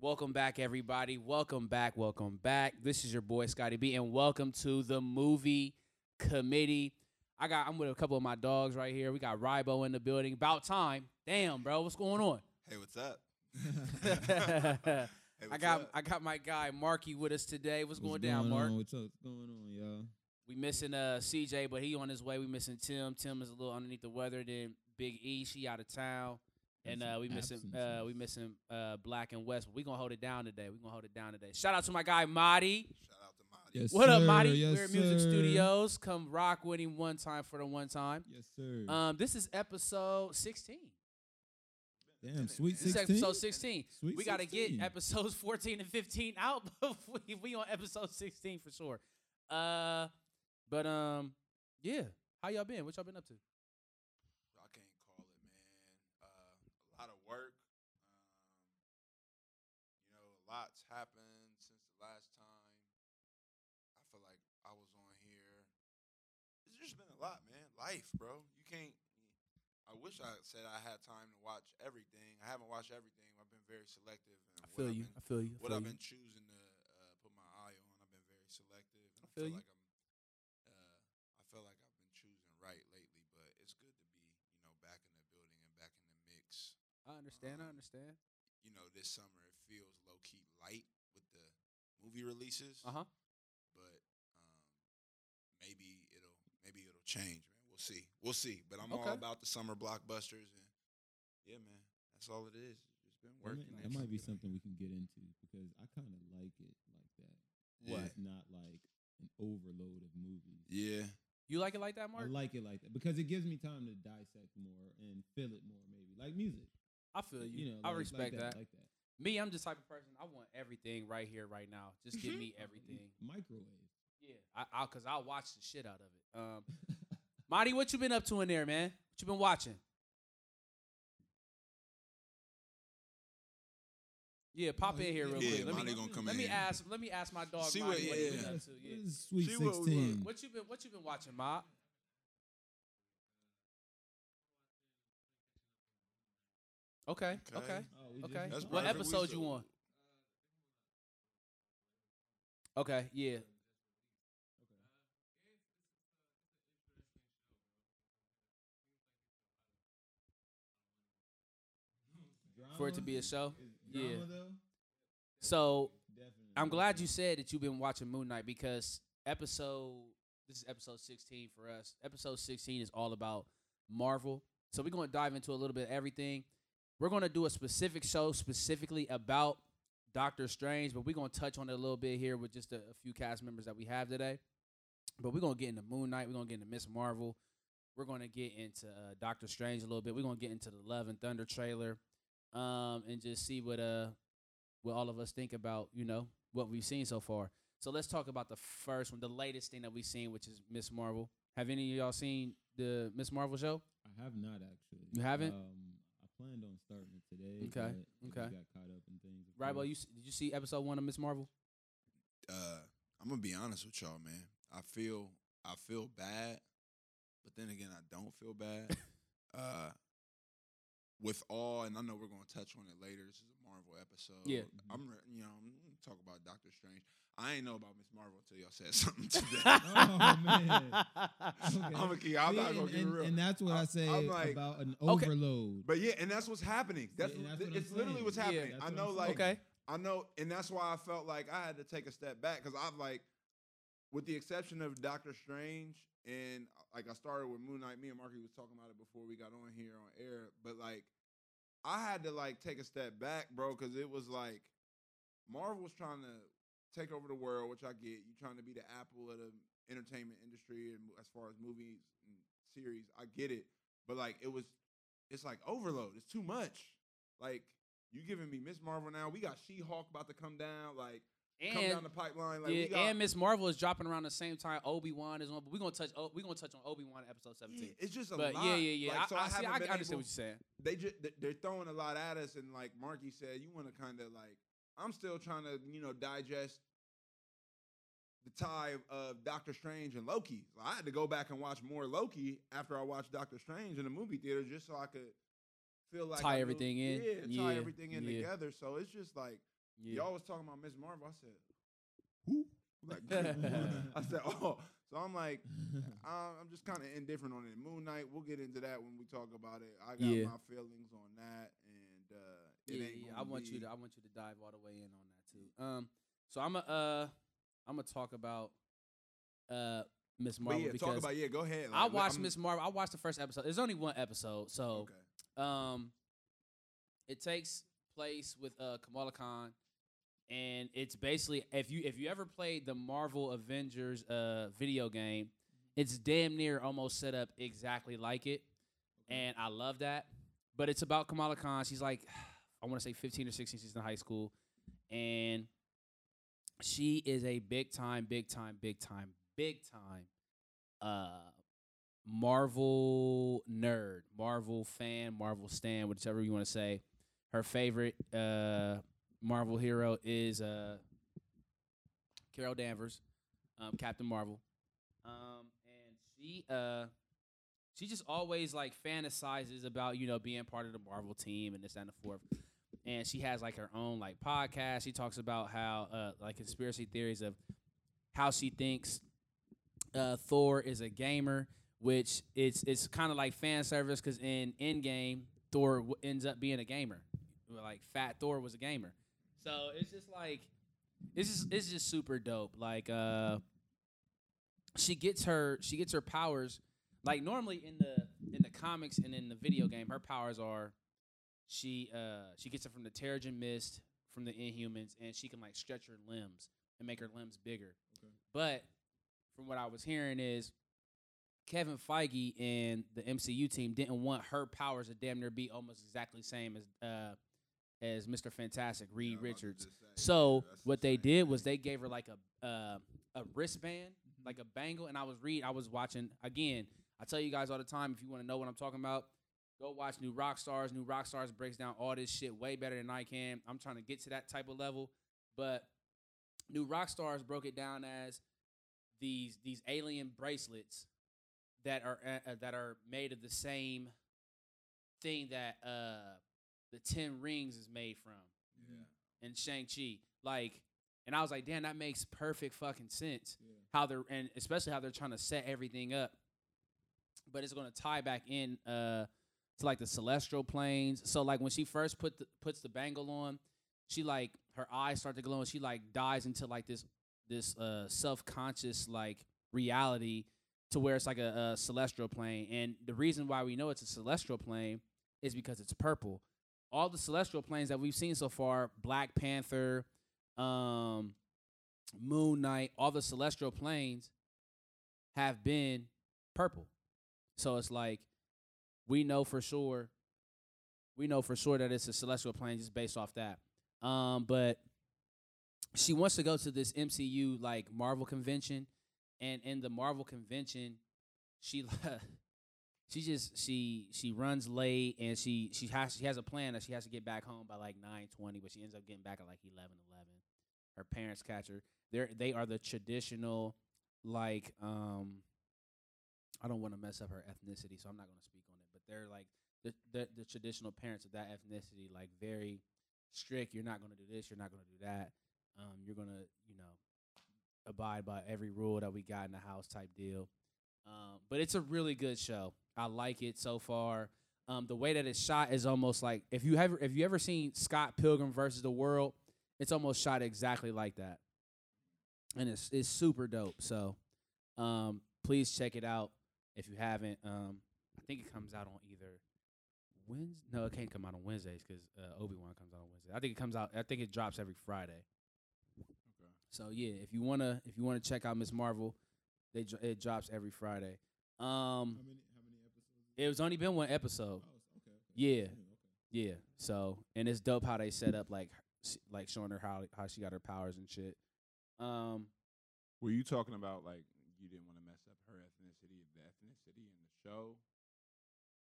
Welcome back, everybody. Welcome back. Welcome back. This is your boy Scotty B, and welcome to the movie committee. I got I'm with a couple of my dogs right here. We got Rybo in the building. About time. Damn, bro. What's going on? Hey, what's up? Hey, I got up? I got my guy Marky with us today. What's, going What's down, Mark? On? What's up? What's going on, y'all? We missing uh CJ, but he on his way. We missing Tim. Tim is a little underneath the weather. Then Big E, she out of town. And uh, some we missing uh, absences. we missing uh, Black and West. But we gonna hold it down today. We gonna hold it down today. Shout out to my guy Marty. Shout out to Marty. Yes, What up, sir. Marty? Yes, We're at Music sir. Studios. Come rock with him one time for the one time. Yes, sir. Um, this is episode sixteen. Damn, sweet This is 16. episode sixteen. Sweet we gotta 16. get episodes fourteen and fifteen out, but we, we on episode sixteen for sure. Uh, but um, yeah. How y'all been? What y'all been up to? I can't call it, man. Uh, a lot of work. Um, you know, a lot's happened since the last time. I feel like I was on here. It's just been a lot, man. Life, bro. You can't. I wish I said I had time to watch everything. I haven't watched everything. I've been very selective. I what feel I've you. been I feel you. I what feel I've you. been choosing to uh, put my eye on. I've been very selective, and I, feel feel you. like I'm. Uh, I feel like I've been choosing right lately, but it's good to be, you know, back in the building and back in the mix. I understand. I understand. You know, this summer it feels low key light with the movie releases, Uh huh. but um, maybe it'll maybe it'll change, man. We'll see. We'll see. But I'm Okay. all about the summer blockbusters, and yeah, man, that's all it is. Just been That working. might, that might be something we can get into because I kind of like it like that. Yeah. It's not like an overload of movies. Yeah. You like it like that, Mark? I like it like that because it gives me time to dissect more and feel it more, maybe like music. I feel you. You know, I like- respect like that. Like that. Me, I'm just the type of person. I want everything right here, right now. Just give me everything. Microwave. Yeah, I, I, cause I'll watch the shit out of it. Um, Marty, what you been up to in there, man? What you been watching? Yeah, pop Oh, in here real yeah, quick. Let Marty me gonna come let in me here. ask. Let me ask my dog. See Marty, what- what you been yeah. up to? Yeah. Sweet what sixteen. What you been What you been watching, Ma? Okay. Okay. Okay. Oh, Okay. what episode you still- on? Okay. Yeah. For it to be a show. Yeah. though? So Definitely. I'm glad you said that you've been watching Moon Knight because episode this is episode 16 for us. Episode 16 is all about Marvel. So we're going to dive into a little bit of everything. We're going to do a specific show specifically about Doctor Strange, but we're going to touch on it a little bit here with just a, a few cast members that we have today. But we're going to get into Moon Knight. We're going to get into Miss Marvel. We're going to get into uh, Doctor Strange a little bit. We're going to get into the Love and Thunder trailer um, and just see what uh what all of us think about, you know, what we've seen so far. So let's talk about the first one, the latest thing that we've seen, which is Miss Marvel. Have any of y'all seen the Miss Marvel show? I have not actually. You haven't? Um, I planned on starting it today. Okay, but okay. Got caught up in things. Right, well, you s- did you see episode one of Miss Marvel? uh, I'm gonna be honest with y'all, man. I feel I feel bad, but then again, I don't feel bad. uh, with all, and I know we're gonna touch on it later. This is a Marvel episode. Yeah. I'm you know I'm gonna talk about Doctor Strange. I ain't know about Miss Marvel until y'all said something today. Oh, man. I'm Okay. gonna keep. I'm See, not gonna and, keep and, real. and that's what I, I'm- say like- about an Okay. overload. but yeah, and that's what's happening. That's, and that's th- what I'm it's literally saying. what's happening. That's I know, like okay. I know, and that's why I felt like I had to take a step back because I've like, with the exception of Doctor Strange, and uh, like I started with Moon Knight. Me and Marky was talking about it before we got on here on air, but like, I had to like take a step back, bro, because it was like Marvel was trying to take over the world, which I get. You trying to be the Apple of the entertainment industry, and as far as movies and series, I get it. But like, it was, it's like overload. It's too much. Like you giving me Miss Marvel now. We got She Hulk about to come down. Like come And down the pipeline. Like yeah, we got, and Miss Marvel is dropping around the same time Obi Wan is on. But we're gonna touch. We're gonna touch on Obi Wan episode yeah, seventeen. it's just a but lot. yeah, yeah, yeah. Like, so I, I, see. I understand able- what you're saying. They just they're throwing a lot at us, and like Marky said, you want to kind of like I'm still trying to you know digest the tie of Doctor Strange and Loki. So I had to go back and watch more Loki after I watched Doctor Strange in the movie theater, just so I could feel like Tie I knew- everything in? Yeah, tie Yeah, everything in yeah. together. So it's just like Yeah. Y'all was talking about Miss Marvel. I said, who? Like, I said, oh. So I'm like, uh, I'm just kind of indifferent on it. Moon Knight, we'll get into that when we talk about it. I got Yeah. my feelings on that, and uh, yeah, yeah. I want you to I want you to dive all the way in on that too. Um, so I'm a uh I'm gonna talk about uh Miss But Marvel yeah, because talk about yeah. Go ahead. I like, watched I'm- Miss Marvel. I watched the first episode. There's only one episode, so Okay. um, it takes place with uh Kamala Khan, and it's basically if you if you ever played the Marvel Avengers uh video game, it's damn near almost set up exactly like it, and I love that. But it's about Kamala Khan. She's like, I want to say 15 or 16. She's in high school, and she is a big time, big time, big time, big time uh Marvel nerd, Marvel fan, Marvel stan, whichever you want to say. Her favorite uh Marvel hero is uh Carol Danvers, um, Captain Marvel. Um and she uh she just always like fantasizes about, you know, being part of the Marvel team and this and the fourth. And she has like her own like podcast. She talks about how uh like conspiracy theories of how she thinks uh, Thor is a gamer, which it's it's kind of like fan service because in Endgame Thor w- ends up being a gamer, like Fat Thor was a gamer. So it's just like it's just it's just super dope. Like uh, she gets her she gets her powers like normally in the in the comics and in the video game her powers are she uh she gets it from the Terrigen Mist from the Inhumans and she can like stretch her limbs and make her limbs bigger. Okay. But from what I was hearing is Kevin Feige and the MCU team didn't want her powers to damn near be almost exactly the same as uh as Mr. Fantastic, Reed I was about to Richards. So yeah, the what they did was they gave her like a uh, a wristband, like a bangle, and I was read I was watching again. I tell you guys all the time if you want to know what I'm talking about, go watch New Rockstars. New Rockstars breaks down all this shit way better than I can. I'm trying to get to that type of level, but New Rockstars broke it down as these these alien bracelets that are uh, that are made of the same thing that uh the Ten Rings is made from Yeah. and Shang Chi. Like, and I was like, damn, that makes perfect fucking sense. Yeah. How they're and especially how they're trying to set everything up. But it's gonna tie back in uh to like the celestial planes. So like when she first put the, puts the bangle on, she like her eyes start to glow and she like dives into like this this uh self conscious like reality to where it's like a, a celestial plane. And the reason why we know it's a celestial plane is because it's purple all the celestial planes that we've seen so far black panther um moon knight all the celestial planes have been purple. So it's like we know for sure we know for sure that it's a celestial plane just based off that. Um but she wants to go to this mcu like marvel convention and in the marvel convention she she just she she runs late and she she has she has a plan that she has to get back home by like 9:20 but she ends up getting back at like 11 11 her parents catch her. They they are the traditional like um I don't want to mess up her ethnicity so I'm not going to speak on it but they're like the, the the traditional parents of that ethnicity like very strict you're not going to do this you're not going to do that. Um you're going to you know abide by every rule that we got in the house type deal um, but it's a really good show. I like it so far. Um, the way that it's shot is almost like if you ever if you ever seen Scott Pilgrim versus the World, it's almost shot exactly like that, and it's it's super dope. So, um, please check it out if you haven't. Um, I think it comes out on either Wednesday. No, it can't come out on Wednesdays because uh, Obi Wan comes out on Wednesday. I think it comes out. I think it drops every Friday. Okay. So yeah, if you wanna if you wanna check out Miss Marvel, they it drops every Friday. Um, How many? How many episodes? it was only been one episode. Oh, okay. okay. Yeah. okay. Yeah. So and it's dope how they set up like like showing her how how she got her powers and shit. Um, Were you talking about like you didn't want to mess up her ethnicity, the ethnicity in the show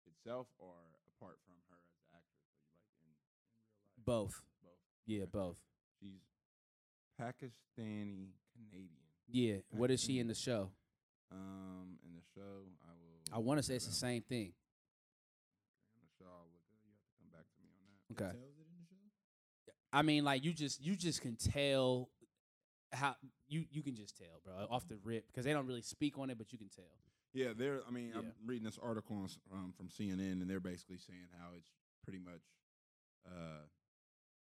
itself, or apart from her as an actress? So you like in, in real life? both. Both. Yeah, both. She's Pakistani Canadian. Yeah. What is she in the show? Um, in the show, I will. I want to say it's the same thing. In the show, I'll look. You have to come back to me on that. Okay. Tells it in the show. I mean, like you just you just can tell how you you can just tell, bro, off the rip because they don't really speak on it, but you can tell. Yeah, they're. I mean, I'm reading this article on, um, from CNN, and they're basically saying how it's pretty much uh,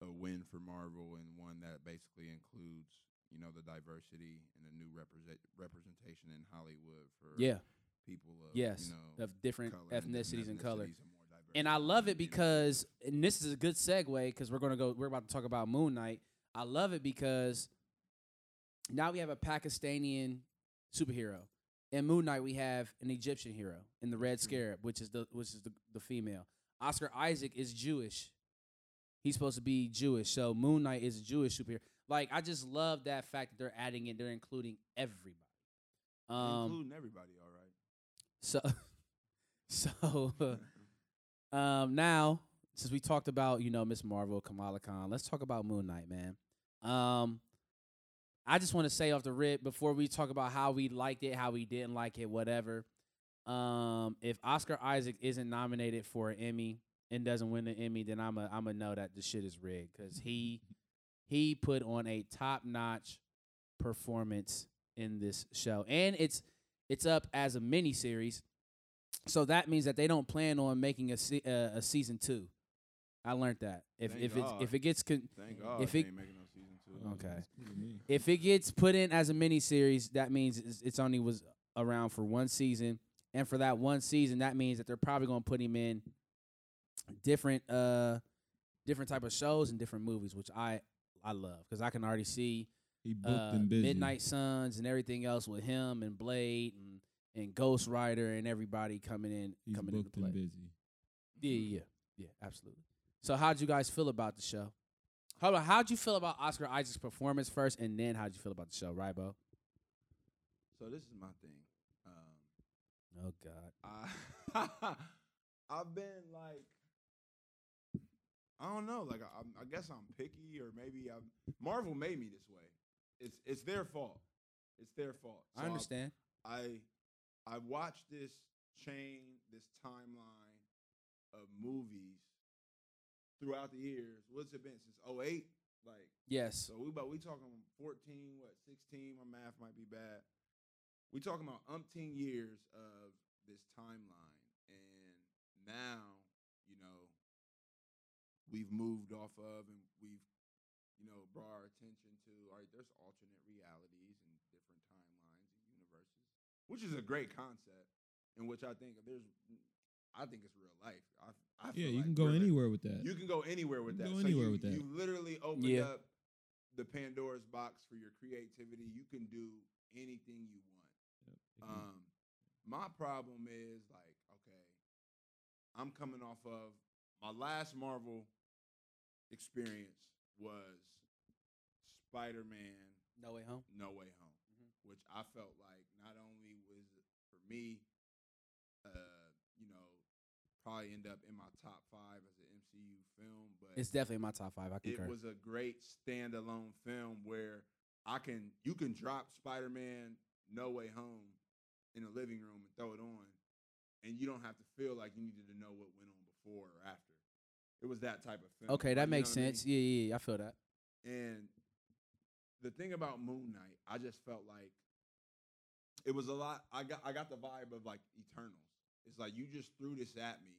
a win for Marvel and one that basically includes, you know, the diversity and the new represent representation in Hollywood for Yeah. people of Yes. you know Of different color ethnicities and color. and And I love it and, you know, because, and this is a good segue because we're gonna go. We're about to talk about Moon Knight. I love it because now we have a Pakistani superhero. In Moon Knight, we have an Egyptian hero in the Red Scarab, which is the which is the, the female. Oscar Isaac is Jewish. He's supposed to be Jewish, so Moon Knight is a Jewish superhero. Like I just love that fact that they're adding it. They're including everybody. Um, including everybody. All right. so, so um, now since we talked about you know Miss Marvel, Kamala Khan, let's talk about Moon Knight, man. Um, I just want to say off the rip before we talk about how we liked it, how we didn't like it, whatever. Um, if Oscar Isaac isn't nominated for an Emmy and doesn't win an Emmy, then I'm a I'm a know that the shit is rigged because he he put on a top notch performance in this show, and it's it's up as a mini series. So that means that they don't plan on making a se- uh, a season two. I learned that if Thank if God. if it gets con-. If they it- ain't making no. Okay. It's cool with me. if it gets put in as a mini series, that means it's, it's only was around for one season, and for that one season, that means that they're probably gonna put him in different uh different type of shows and different movies, which I I love because I can already see He booked uh. Midnight Suns and everything else with him and Blade and and Ghost Rider and everybody coming in He's coming into booked and play. busy. Yeah, yeah, yeah, absolutely. So how'd you guys feel about the show? How about how'd you feel about Oscar Isaac's performance first, and then how'd you feel about the show, Rybo? So this is my thing. Um, Oh God. I I've been like I don't know, like I, I'm- guess I'm picky or maybe I'm Marvel made me this way. It's it's their fault. It's their fault. I So understand. I I watched this chain, this timeline of movies throughout the years. What's it been since 08? Like Yes. so we about we talking 14, what 16? My math might be bad. We talking about umpteen years of this timeline, and now you know we've moved off of, and we've you know brought our attention to. All right, there's alternate realities and different timelines and universes, which is a great concept, in which I think there's. I think it's real life. I, I Yeah, you like can go anywhere with that. you can go anywhere with that. go so anywhere you, with that. You literally opened Yeah. up the Pandora's box for your creativity. You can do anything you want. Yep, Um, my problem is like, okay, I'm coming off of my last Marvel experience was Spider-Man No way home. No Way Home, Mhm. which I felt like not only was for me, uh, you know, probably end up in my top five as an MCU film, but It's definitely in my top five. I concur. it was a great standalone film where I can you can drop Spider Man No Way Home in the living room and throw it on, and you don't have to feel like you needed to know what went on before or after. It was that type of film. okay, like, that you know makes what I mean? sense. Yeah, yeah, yeah, I feel that. And the thing about Moon Knight, I just felt like it was a lot. I got I got the vibe of like Eternals. It's like you just threw this at me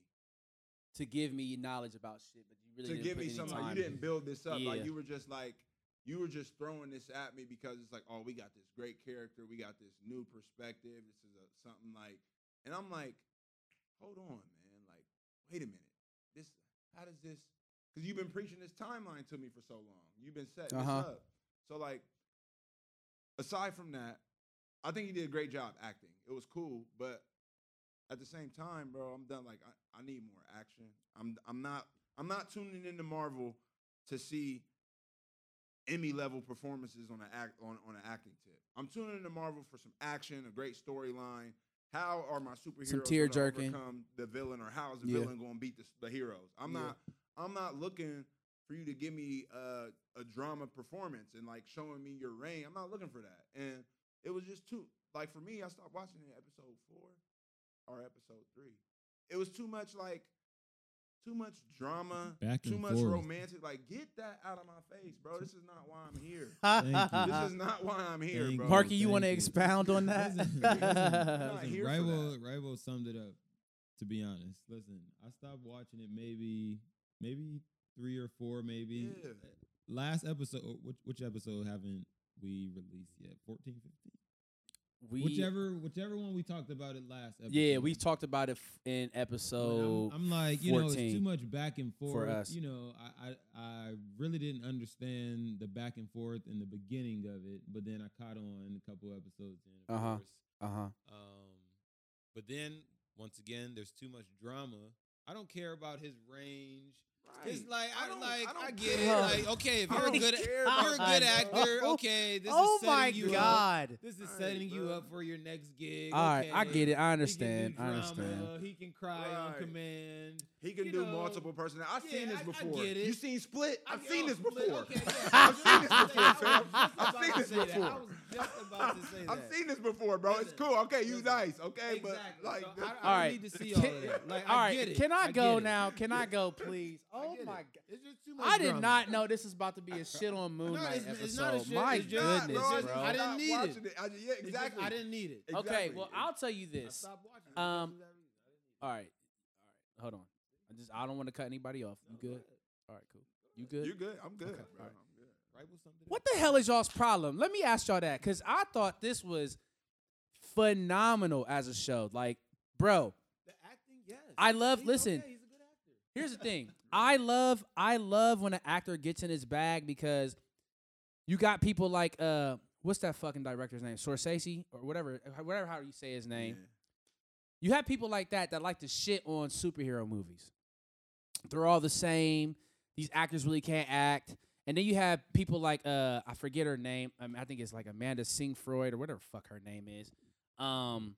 To give me knowledge about shit, but you really to didn't give me something. Like, you didn't build this up. Yeah. Like you were just like you were just throwing this at me because it's like, oh, we got this great character. We got this new perspective. This is a, something like, and I'm like, hold on, man. Like, wait a minute. This, how does this? Because you've been preaching this timeline to me for so long. You've been setting Uh-huh. this up. So like, aside from that, I think he did a great job acting. It was cool, but at the same time, bro, I'm done. Like, I, I need more action. I'm I'm not I'm not tuning into Marvel to see Emmy level performances on an act on, on an acting tip. I'm tuning into Marvel for some action, a great storyline. How are my superheroes gonna tear-jerking. overcome the villain, or how is the Yeah. villain going to beat the, the heroes? I'm Yeah. not I'm not looking for you to give me uh, a drama performance and like showing me your reign. I'm not looking for that. And it was just too like for me. I stopped watching it episode four or episode three. It was too much like too much drama, Back too much forth. romantic. Like, get that out of my face, bro. This is not why I'm here. Thank you. this is not why I'm here, Thank bro. you. You want to expound on that? Listen, listen, Rival, Rival summed it up. To be honest, listen, I stopped watching it maybe, maybe three or four, maybe. Yeah. Last episode, which which episode haven't we released yet? 14, 15? We, whichever, whichever one we talked about it last episode. yeah, we talked about it f- in episode. I'm, I'm like, you know, it's too much back and forth. us. You know, I, I I really didn't understand the back and forth in the beginning of it, but then I caught on a couple episodes in. Uh-huh. course. uh huh. Um, but then once again, there's too much drama. I don't care about his range. It's like I, don't- like I, don't get care. it. Like okay, if you're a good care you're a good actor. Okay, this oh is setting my you up. god! This is Right, setting you up for your next gig. All right, I get it. I He understand. can I understand. He can cry on command. He can you do know, multiple personalities. I've yeah, seen this I- I before. get it. You seen Split? I I've get- seen oh, this split, before. okay, yeah. I've seen this before, fam. I've seen this before. I was just about to say that. I've seen this before, bro. It's cool. Okay, you listen. nice. Okay, Exactly. but like, So I, I All don't right. need to see all of that. Like, All I right, get it. can I, get go now? Can I go, please? Oh my it. god! It's just too much I did drama. not know this was about to be a shit on Moon No, Knight it's- episode. it's not a shit, My it's just- goodness, it's bro. I didn't need it. watching it. I, yeah, exactly. I didn't need it. Okay, well, I'll tell you this. stopped watching it Um, because of that reason. I didn't need it. All right, all right. Hold on. I just I don't want to cut anybody off. You No, good? ahead. All right, cool. You good? You good? I'm good. Okay, bro. all right. I'm good. Rival summed it What the hell is y'all's problem? Let me ask y'all that because I thought this was phenomenal as a show. Like, bro, The acting, yes. I love- He's listen. okay, he's a good actor. here's the thing. I love I love when an actor gets in his bag because you got people like uh what's that fucking director's name? Scorsese or whatever whatever how you say his name. Yeah. You have people like that that like to shit on superhero movies. They're all the same. These actors really can't act. And then you have people like uh I forget her name. Um, I think it's like Amanda Singfroid or whatever fuck her name is. Um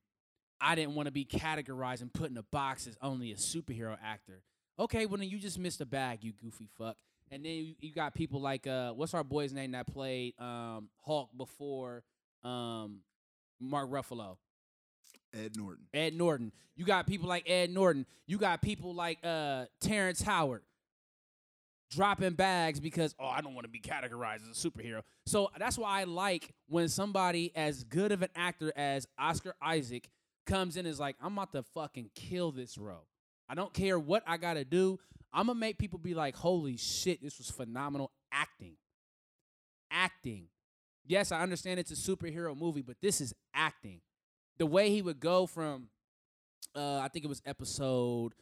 I didn't want to be categorized and put in a box as only a superhero actor. Okay, well then you just missed a bag, you goofy fuck. And then you, you got people like uh what's our boy's name that played um Hulk before um Mark Ruffalo? Ed Norton. Ed Norton. You got people like Ed Norton. You got people like uh Terrence Howard dropping bags because oh I don't want to be categorized as a superhero. So that's why I like when somebody as good of an actor as Oscar Isaac comes in is like I'm about to fucking kill this role. I don't care what I got to do. I'm to make people be like holy shit this was phenomenal acting. Acting. Yes, I understand it's a superhero movie, but this is acting the way he would go from uh I think it was episode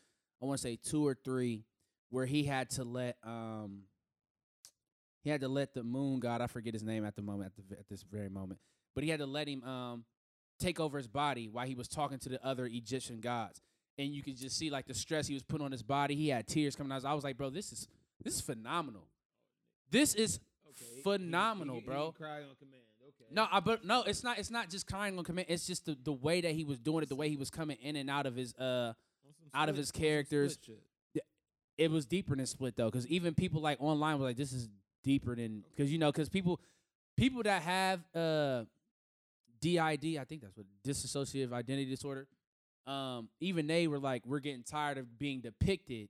I want to say 2 or 3 where he had to let um he had to let the moon god I forget his name at the moment at the at this very moment but he had to let him um take over his body while he was talking to the other Egyptian gods. And you could just see like the stress he was putting on his body he had tears coming out I was like bro this is this is phenomenal. This is Okay, he- he- phenomenal he- he bro. Cry on command. No, I, but no, it's not. It's not just crying on command. It's just the, the way that he was doing it, the way he was coming in and out of his. Uh, out of his characters. it was deeper than split though, because even people like online were like, "This is deeper than," because you know, because people, people that have uh, DID, I think that's what dissociative identity disorder. Um, even they were like, "We're getting tired of being depicted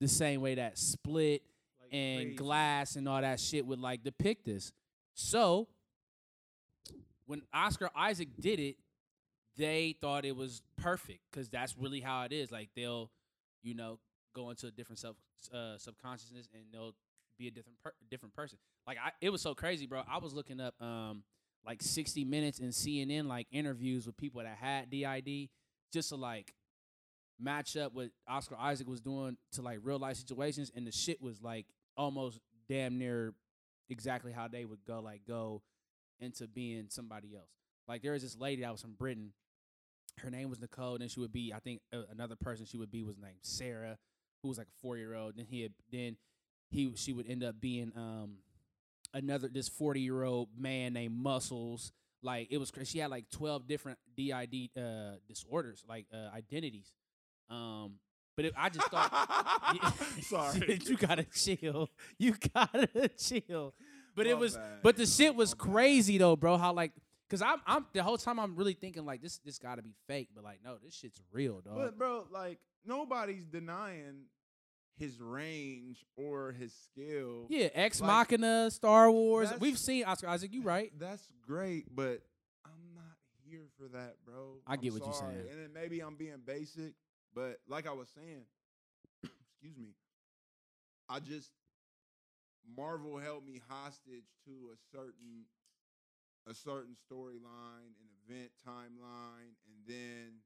the same way that split Like and crazy. glass and all that shit would like depict this. So when Oscar Isaac did it, they thought it was perfect because that's really how it is. Like they'll, you know, go into a different self uh, subconsciousness and they'll be a different per- different person. Like I, it was so crazy, bro. I was looking up um like 60 minutes and CNN like interviews with people that had DID just to like match up what Oscar Isaac was doing to like real life situations, and the shit was like almost damn near exactly how they would go like go into being somebody else. Like there was this lady that was from Britain. Her name was Nicole. and Then she would be, I think, uh, another person she would be was named Sarah, who was like a four year old. Then he had, then he she would end up being um another this forty year old man named Muscles. Like it was crazy. She had like twelve different DID uh disorders, like uh identities. Um, but it, I just thought Sorry. you gotta chill. You gotta chill. But it was, but the shit was crazy though, bro. How like, cause I'm, I'm the whole time I'm really thinking like this, this gotta be fake. But like, no, this shit's real, dog. But bro, like nobody's denying his range or his skill. Yeah, Ex Like, Machina, Star Wars. We've seen Oscar Isaac. You right? That's great, but I'm not here for that, bro. I I'm get what you're saying. And then maybe I'm being basic, but like I was saying, excuse me, I just Marvel held me hostage to a certain a certain storyline, an event timeline, and then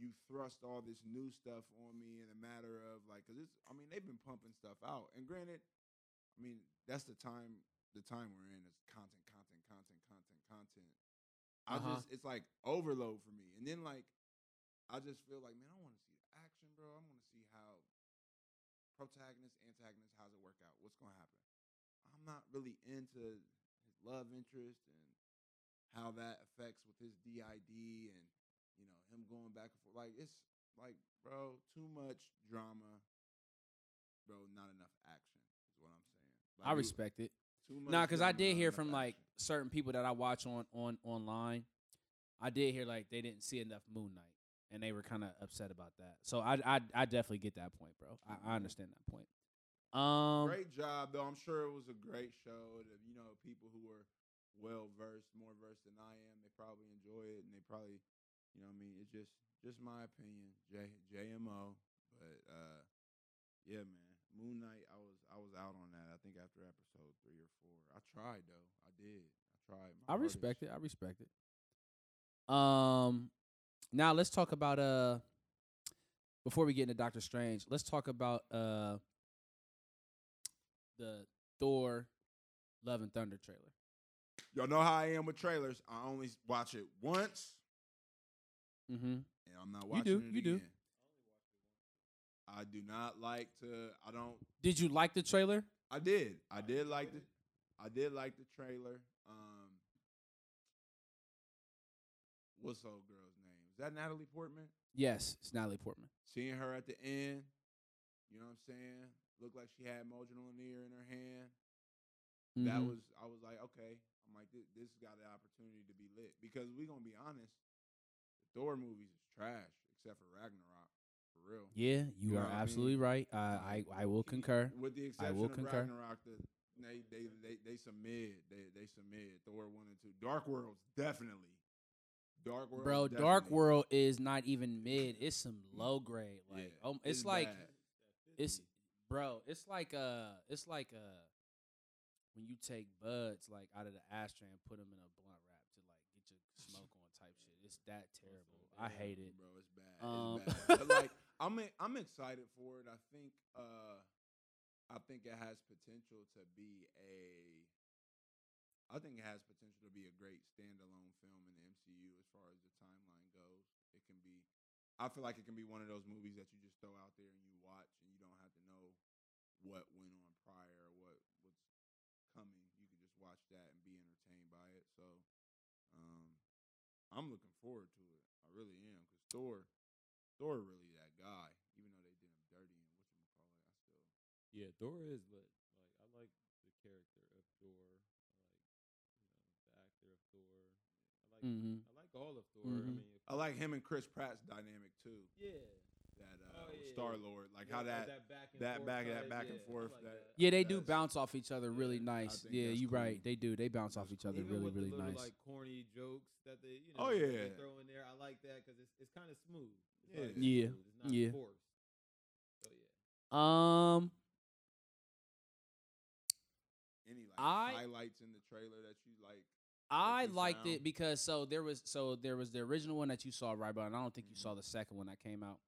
you thrust all this new stuff on me in a matter of like, cause it's, I mean, they've been pumping stuff out, and granted, I mean, that's the time, the time we're in is content, content, content, content, content. I Uh-huh. just, it's like overload for me, and then like, I just feel like, man, I want to see the action, bro. I want to see how protagonist, antagonist, how's it work out? What's gonna happen? I'm not really into his love interest and how that affects with his DID and you know him going back and forth. Like it's like, bro, too much drama, bro. Not enough action is what I'm saying. Like, I respect it. Too much Nah, because I did hear from like certain people that I watch on on online. I did hear like they didn't see enough Moon Knight, and they were kind of upset about that. So I I I definitely get that point, bro. I, I understand that point. Um, great job though. I'm sure it was a great show. That, you know, people who are well versed, more versed than I am, they probably enjoy it, and they probably, you know, what I mean, it's just just my opinion, J JMO. But uh, yeah, man, Moon Knight. I was I was out on that. I think after episode three or four. I tried though. I did. I tried. I My hardest. respect it. I respect it. Um, now let's talk about uh. Before we get into Doctor Strange, let's talk about uh. The Thor, Love and Thunder trailer. Y'all know how I am with trailers. I only watch it once, Mm-hmm. and I'm not watching You do, it you do. I do not like to. I don't. Did you like the trailer? I did. I did like the. I did like the trailer. Um, what's old name? Is that Natalie Portman? Yes, it's Natalie Portman. Seeing her at the end, you know what I'm saying? Looked like she had Mjolnir in her hand. That Mhm. was. I was like, okay. I'm like, this, this got an opportunity to be lit because we're gonna be honest. The Thor movies is trash except for Ragnarok, for real. Yeah, you You are what I mean? absolutely right. I, I I will concur. With the exception will of concur. Ragnarok, the, they they they they submit they they submit Thor one and two. Dark Worlds definitely. Dark World, Bro, Dark World is not even mid. It's some low grade. Like, um, it's, like, it's bro. It's like uh, it's like uh, when you take buds like out of the ashtray and put them in a blunt wrap to like get your smoke on type shit. It's that terrible. I hate it. bro. It's bad. Um, it's bad. But like, I'm I'm excited for it. I think uh, I think it has potential to be a. I think it has potential to be a great standalone film in the MCU as far as the timeline goes. It can be. I feel like it can be one of those movies that you just throw out there and you watch, and you don't have to know what went on prior or what what's coming. You can just watch that and be entertained by it. So, um, I'm looking forward to it. I really am because Thor, Thor really that guy. Even though they did him dirty and what you call it, I still Yeah, Thor is lit. Like I like the character of Thor. I like you know the actor of Thor. I like Mm-hmm. I like all of Thor. I Mhm. mean, I like him and Chris Pratt's dynamic too. yeah, That uh, Oh, yeah, Star. Lord, like Yeah, how oh, that, back and that forth back that back and yeah, I forth. like that Yeah, they do bounce off each other really Yeah, nice. Yeah, that's you right. They do. They bounce off each other Even really, with really the little, nice. like corny jokes that they, you know, Oh, they yeah. throw in there. I like that because it's it's kind of smooth. It's Yeah. like Yeah, smooth. It's not yeah. forced. So yeah. Um, any like I- highlights in the trailer that you like. I liked it because so there was so there was the original one that you saw right, but I don't think you saw the second one that came out.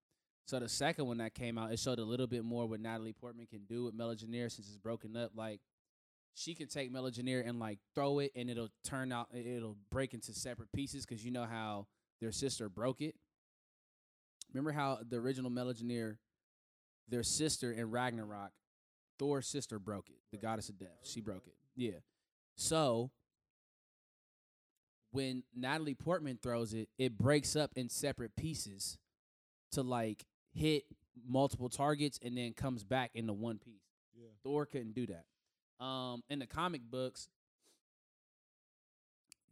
So the second one that came out, it showed a little bit more what Natalie Portman can do with Mjolnir since it's broken up. Like she can take Mjolnir and like throw it, and it'll turn out, it'll break into separate pieces because you know how their sister broke it. Remember how the original Mjolnir, their sister in Ragnarok, Thor's sister broke it, the goddess of death. She broke it. Yeah. So when Natalie Portman throws it, it breaks up in separate pieces to like hit multiple targets and then comes back into one piece. Yeah. Thor couldn't do that. Um, in the comic books,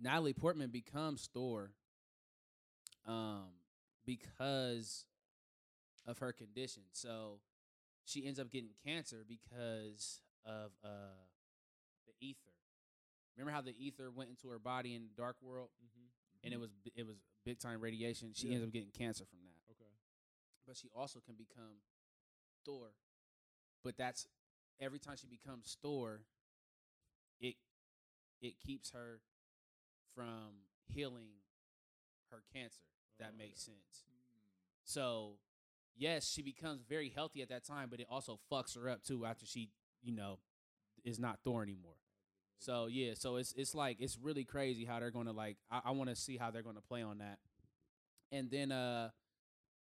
Natalie Portman becomes Thor um, because of her condition. So she ends up getting cancer because of uh the ether. Remember how the ether went into her body in Dark World, mm-hmm. and it mm-hmm. was b- it was big time radiation. She Yeah. ends up getting cancer from that. Okay. But she also can become Thor. But that's every time she becomes Thor, it it keeps her from healing her cancer. if That Oh, makes sense. Hmm. So, yes, she becomes very healthy at that time, but it also fucks her up too after she, you know, is not Thor anymore. So yeah, so it's it's like it's really crazy how they're gonna like. I, I want to see how they're gonna play on that. And then uh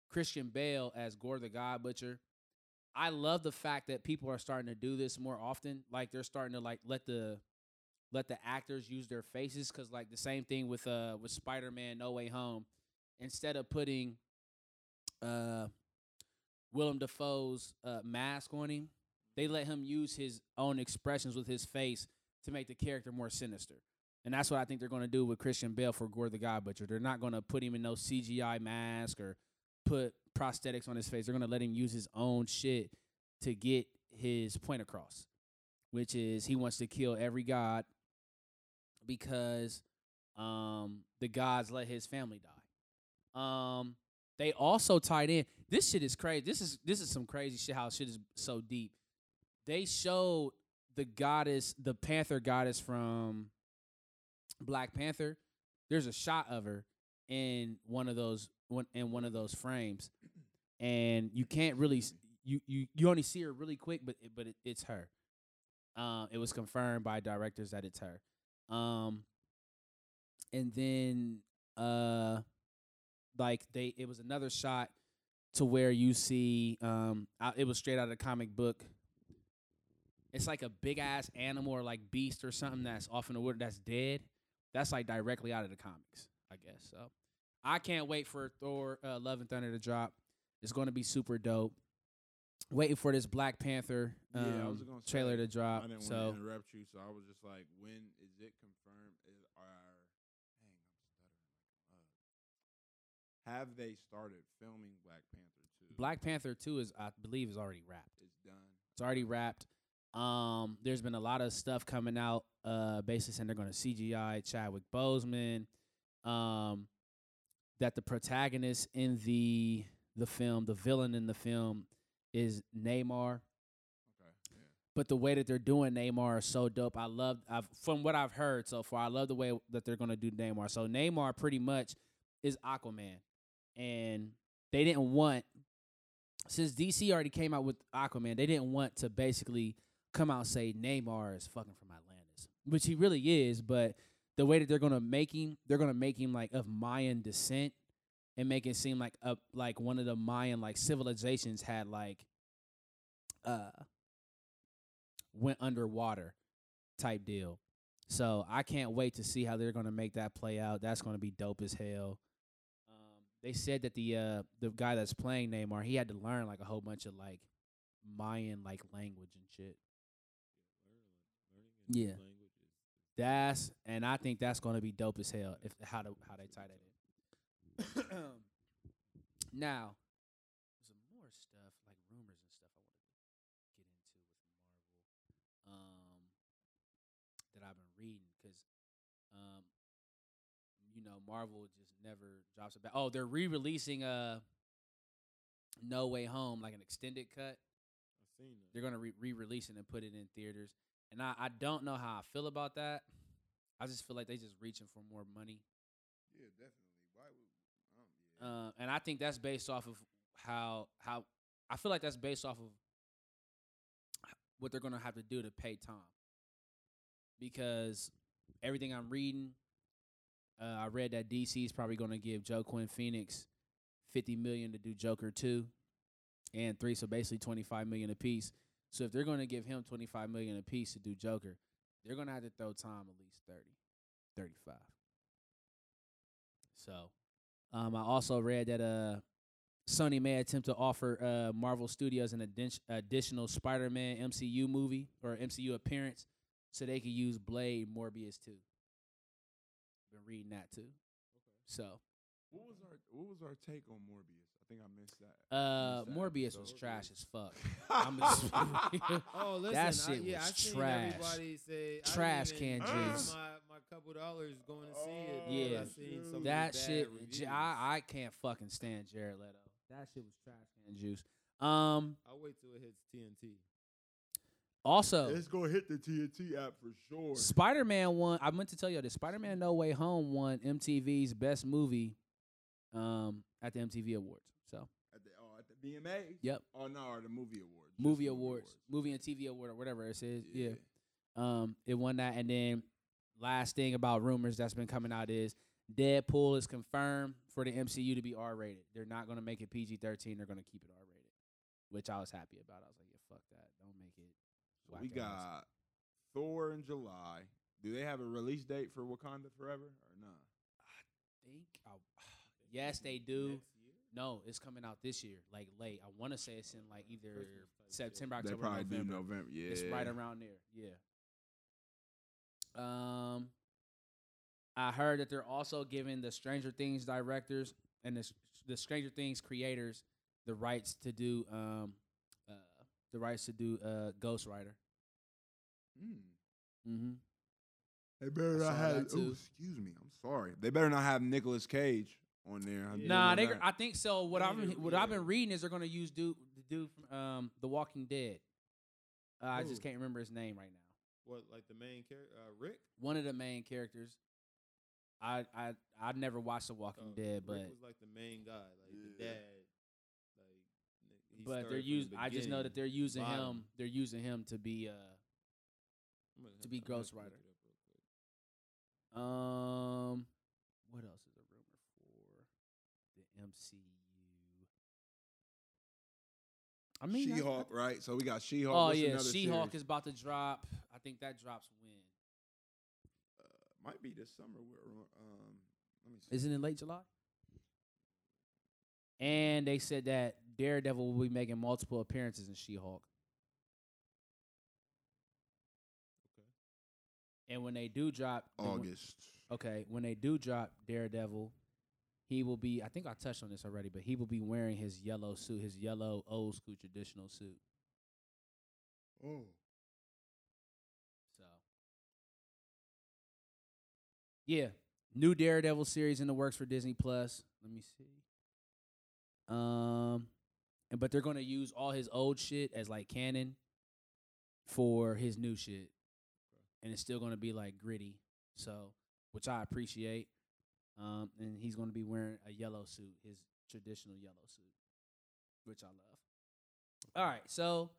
Christian Bale as Gorr the God Butcher. I love the fact that people are starting to do this more often. Like they're starting to like let the let the actors use their faces because like the same thing with uh with Spider Man No Way Home. Instead of putting uh Willem Dafoe's uh, mask on him, they let him use his own expressions with his face to make the character more sinister. And that's what I think they're going to do with Christian Bale for Gorr the God Butcher. They're not going to put him in no CGI mask or put prosthetics on his face. They're going to let him use his own shit to get his point across, which is he wants to kill every god because um, the gods let his family die. Um, they also tied in. This shit is crazy. This is this is some crazy shit. How shit is so deep. They showed the goddess, the panther goddess from Black Panther. There's a shot of her in one of those one in one of those frames, and you can't really you you you only see her really quick, but but it, it's her. Um, it was confirmed by directors that it's her. Um, and then uh, like they it was another shot to where you see um it was straight out of the comic book. It's like a big ass animal or like beast or something that's off in the water that's dead. That's like directly out of the comics, I guess. So I can't wait for Thor: uh, Love and Thunder to drop. It's going to be super dope. Waiting for this Black Panther um, Yeah, I was say, trailer to drop. I didn't want So to interrupt you, so I was just like, when is it confirmed? Is our dang, I'm stuttering. Have they started filming Black Panther two? Black Panther two is, I believe, is already wrapped. It's done. It's already wrapped. Um, there's been a lot of stuff coming out. Uh, basically saying they're going to CGI Chadwick Boseman. Um, that the protagonist in the the film, the villain in the film, is Namor. Okay. Yeah. But the way that they're doing Namor is so dope. I love, I've, from what I've heard so far, I love the way that they're going to do Namor. So Namor pretty much is Aquaman, and they didn't want since DC already came out with Aquaman, they didn't want to basically come out say Namor is fucking from Atlantis, which he really is. But the way that they're gonna make him, they're gonna make him like of Mayan descent and make it seem like a like one of the Mayan like civilizations had like uh went underwater type deal. So I can't wait to see how they're gonna make that play out. That's gonna be dope as hell. Um, they said that the uh the guy that's playing Namor, he had to learn like a whole bunch of like Mayan like language and shit. Yeah. That's and I think that's gonna be dope as hell if how to how they tie that in. now, some more stuff like rumors and stuff I want to get into with Marvel, um, that I've been reading because, um, you know, Marvel just never drops it back. Oh, they're re-releasing uh, No Way Home like an extended cut I've seen that. they're gonna re- re-release it and put it in theaters. And I, I don't know how I feel about that. I just feel like they just reaching for more money. Yeah, definitely. Why would? Um, yeah. Uh, and I think that's based off of how how I feel like that's based off of what they're gonna have to do to pay Tom. Because everything I'm reading, uh, I read that DC is probably gonna give Joaquin Phoenix fifty million to do Joker two, and three, so basically twenty five million apiece. So if they're gonna give him twenty five million a piece to do Joker, they're gonna have to throw Tom at least 30, 35. So, um, I also read that uh, Sony may attempt to offer uh, Marvel Studios an addi- additional Spider-Man MCU movie or MCU appearance, so they could use Blade Morbius too. Been reading that too. Okay. So What was our What was our take on Morbius? I think I missed that. Uh, missed that Morbius was trash as fuck. I'm just Oh, listen, That I, shit yeah, was I seen trash. everybody say Trash can juice. My, my couple dollars going to see it. Oh, Yeah. I seen so that shit. reviews. J- I I can't fucking stand Jared Leto. That shit was trash can juice. Um. I'll wait till it hits TNT. Also, It's gonna hit the TNT app for sure. Spider Man won. I meant to tell you this. Spider Man No Way Home won MTV's Best Movie, um, at the MTV Awards. So At the, oh, at the BMA. Yep. Oh no, or the movie awards. movie awards, movie and TV award or whatever it says. Yeah. Um, it won that, and then last thing about rumors that's been coming out is Deadpool is confirmed for the MCU to be R rated. They're not gonna make it PG thirteen. They're gonna keep it R rated, which I was happy about. I was like, yeah, fuck that. Don't make it. So we whack ass. got Thor in July. Do they have a release date for Wakanda Forever or not? I think. I, yes, they do. Next year? No, it's coming out this year, like late. I want to say it's in like either Christmas type shit. September, they October, probably November. do November. Yeah, It's right around there. Yeah. Um, I heard that they're also giving the Stranger Things directors and the, the Stranger Things creators the rights to do um, uh, the rights to do uh, Ghost Rider. Mm. Mm-hmm. They better I not have. that oh, excuse me. I'm sorry. They better not have Nicolas Cage on there. I Yeah. Nah, they. I think so. What I've been, to- what I've been reading is they're gonna use dude the dude from um, The Walking Dead. Uh, I just can't remember his name right now. What, like the main character, uh, Rick? One of the main characters. I I I never watched The Walking Oh, Dead, Rick but was like the main guy, like the dad. Like, he but they're started from the using. I just know that they're using him. They're using him to be uh gonna be Ghost have Rider. it up real quick. um. What else is a rumor for the MCU? I mean, She-Hulk, right? So we got She-Hulk. Oh What's yeah, another She-Hulk series? is about to drop. I think that drops when. uh, might be this summer. Where, um, let me see. Isn't it late July? And they said that Daredevil will be making multiple appearances in She-Hulk. Okay. And when they do drop August. okay, when they do drop Daredevil, he will be. I think I touched on this already, but he will be wearing his yellow suit, his yellow old school traditional suit. Oh. So, yeah, new Daredevil series in the works for Disney Plus. Let me see. Um, and but they're gonna use all his old shit as like canon for his new shit, and it's still gonna be like gritty. So, which I appreciate. Um, and he's gonna be wearing a yellow suit, his traditional yellow suit, which I love. All right, so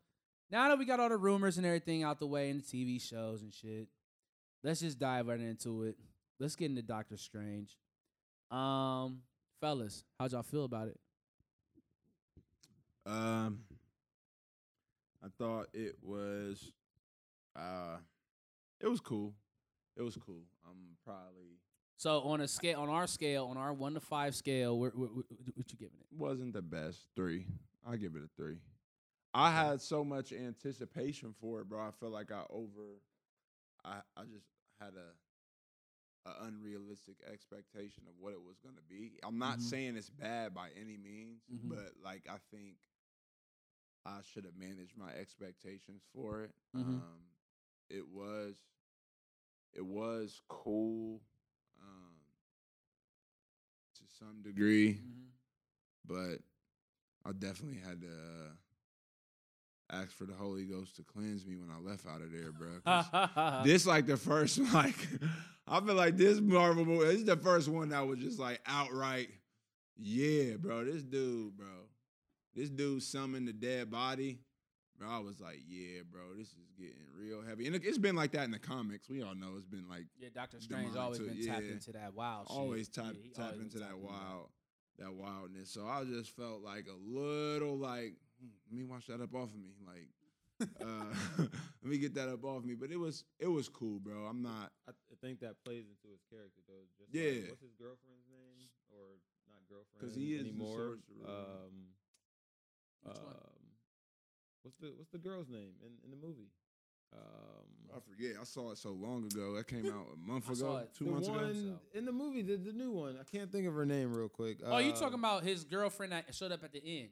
now that we got all the rumors and everything out the way and the TV shows and shit, let's just dive right into it. Let's get into Doctor Strange. Um, fellas, how'd y'all feel about it? Um, I thought it was, uh, it was cool. It was cool. I'm probably So on a scale, on our scale, on our one to five scale, where, where, where- what you giving it? wasn't the best. Three. I give it a three. I had so much anticipation for it, bro. I felt like I over. I I just had a, a unrealistic expectation of what it was gonna be. I'm not Mhm. saying it's bad by any means, Mhm. but like I think I should have managed my expectations for it. Mhm. Um, it was, it was cool, some degree but I definitely had to uh, ask for the Holy Ghost to cleanse me when I left out of there, bro. this like the first like I feel like this Marvel movie. This is the first one that was just like outright, yeah, bro. This dude, bro. This dude summoned the dead body. Bro, I was like, yeah, bro, this is getting real heavy. And it's been like that in the comics. We all know it's been like yeah, Doctor Strange demonic always to been it, tapped into that wild. shit. always tap Yeah, he tap always into that wild that wildness. So I just felt like a little like "Hmm, let me wash that up off of me. Like uh let me get that up off of me. But it was it was cool, bro. I'm not I, think that plays into his character though. Just Yeah. Like, what's his girlfriend's name or not girlfriend? 'Cause he is the anymore. sorcerer. Um, Which one? um, what's the what's the girl's name in, in the movie? Um, I forget. I saw it so long ago. That came out a month I saw ago, it two the months one ago. in the movie, the, the new one. I can't think of her name real quick. oh, you Uh, talking about his girlfriend that showed up at the end?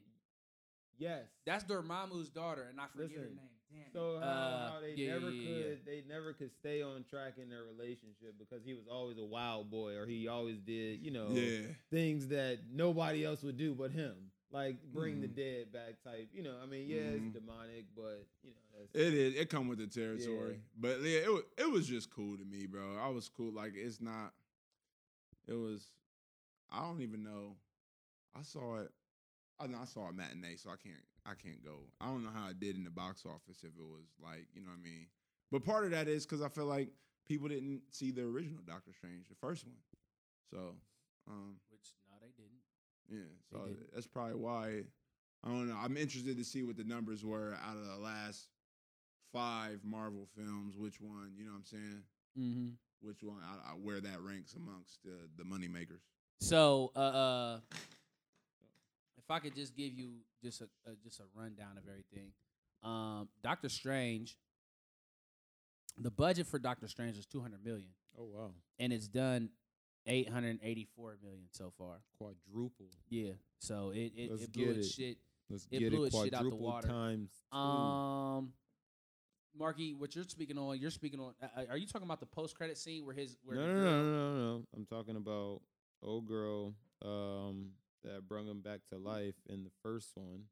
Yes. That's Dormammu's daughter, and I forget her name. Damn. it. So how, Uh, how they yeah, never yeah, could yeah, yeah. they never could stay on track in their relationship because he was always a wild boy or he always did you know Yeah. things that nobody else would do but him like bring the Mhm. dead back type you know I mean yeah Mhm. it's demonic but you know that's It is. It come with the territory. Yeah. But yeah, it was, it was just cool to me, bro. I was cool. Like it's not. It was. I don't even know. I saw it. I know I saw it matinee, so I can't. I can't go. I don't know how it did in the box office. If it was like, you know what I mean. But part of that is because I feel like people didn't see the original Doctor Strange, the first one. So, um, Which no, they didn't. Yeah. So that's probably why. I don't know. I'm interested to see what the numbers were out of the last five Marvel films. Which one? You know what I'm saying? Mm-hmm. Which one? I, I, where that ranks amongst the the money makers. So, uh, uh, if I could just give you just a, a just a rundown of everything, um, Doctor Strange. The budget for Doctor Strange is two hundred million, oh wow and it's done eight hundred eighty-four million so far. quadruple Yeah, so it it, Let's it blew its it. shit. let's It get blew it its shit out the quadruple water. times two. Um, Marky, what you're speaking on, you're speaking on. Uh, are you talking about the post-credit scene where his where no, no, no, no, no, no. I'm talking about old girl um, that brought him back to life in the first one.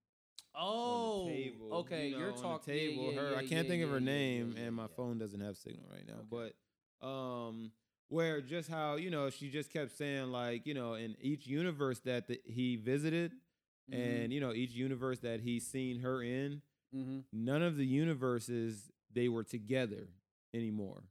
Oh, on okay, you you're know, talking table. yeah, yeah, her, I can't yeah, think of her yeah, name, yeah, and my yeah. phone doesn't have signal right now. Okay. But um, where just how you know she just kept saying like you know in each universe that the, he visited, Mm-hmm. and you know each universe that he's seen her in, mm-hmm. none of the universes they were together anymore.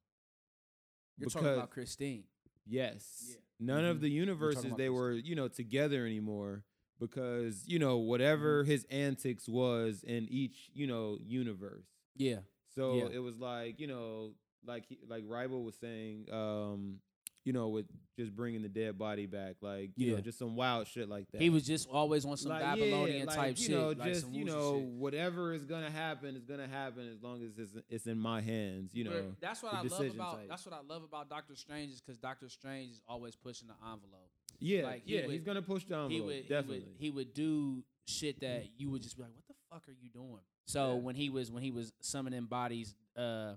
you're talking about Christine. Yes. Yeah. None Mhm. of the universes they were, you know, together anymore because, you know, whatever Mm-hmm. his antics was in each, you know, universe. Yeah, So Yeah. it was like, you know, like he, like Rival was saying, um, you know, with just bringing the dead body back, like, you know, Yeah. just some wild shit like that. he was just always on some Like, Babylonian yeah, like, type you shit. know, like just some you know, shit. whatever is gonna happen is gonna happen as long as it's, it's in my hands. You know, But that's what I love about type. that's what I love about Doctor Strange is because Doctor Strange is always pushing the envelope. yeah, like, he yeah, would- he's gonna push the envelope. he would definitely. He would, he would do shit that you would just be like, "What the fuck are you doing?" So Yeah. when he was when he was summoning bodies, uh,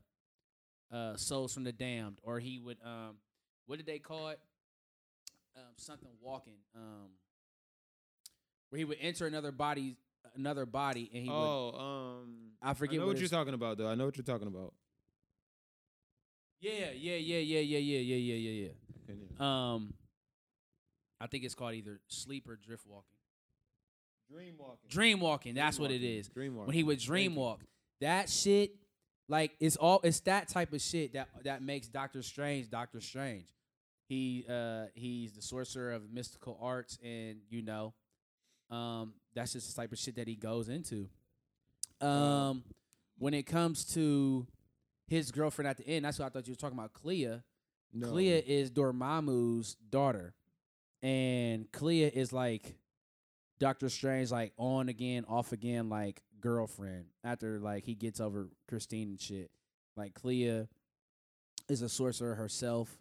uh, souls from the damned, or he would um, what did they call it? Um, something walking. Um, where he would enter another body, another body, and he would. oh, um, I forget I what what, you're talking about, though. I know what you're talking about. Yeah, yeah, yeah, yeah, yeah, yeah, yeah, yeah, yeah, Okay, yeah. yeah. Um, I think it's called either sleep or drift walking. Dream walking. Dream walking. That's what it is. Dream walking. when he would dream walk. That shit, like it's all it's that type of shit that that makes Doctor Strange Doctor Strange. He uh he's the sorcerer of mystical arts, and you know, um, that's just the type of shit that he goes into. Um, when it comes to his girlfriend at the end, that's what I thought you were talking about, Clea. no. Clea is Dormammu's daughter, and Clea is like Doctor Strange, like on again, off again, like girlfriend. After like he gets over Christine and shit, like Clea is a sorcerer herself,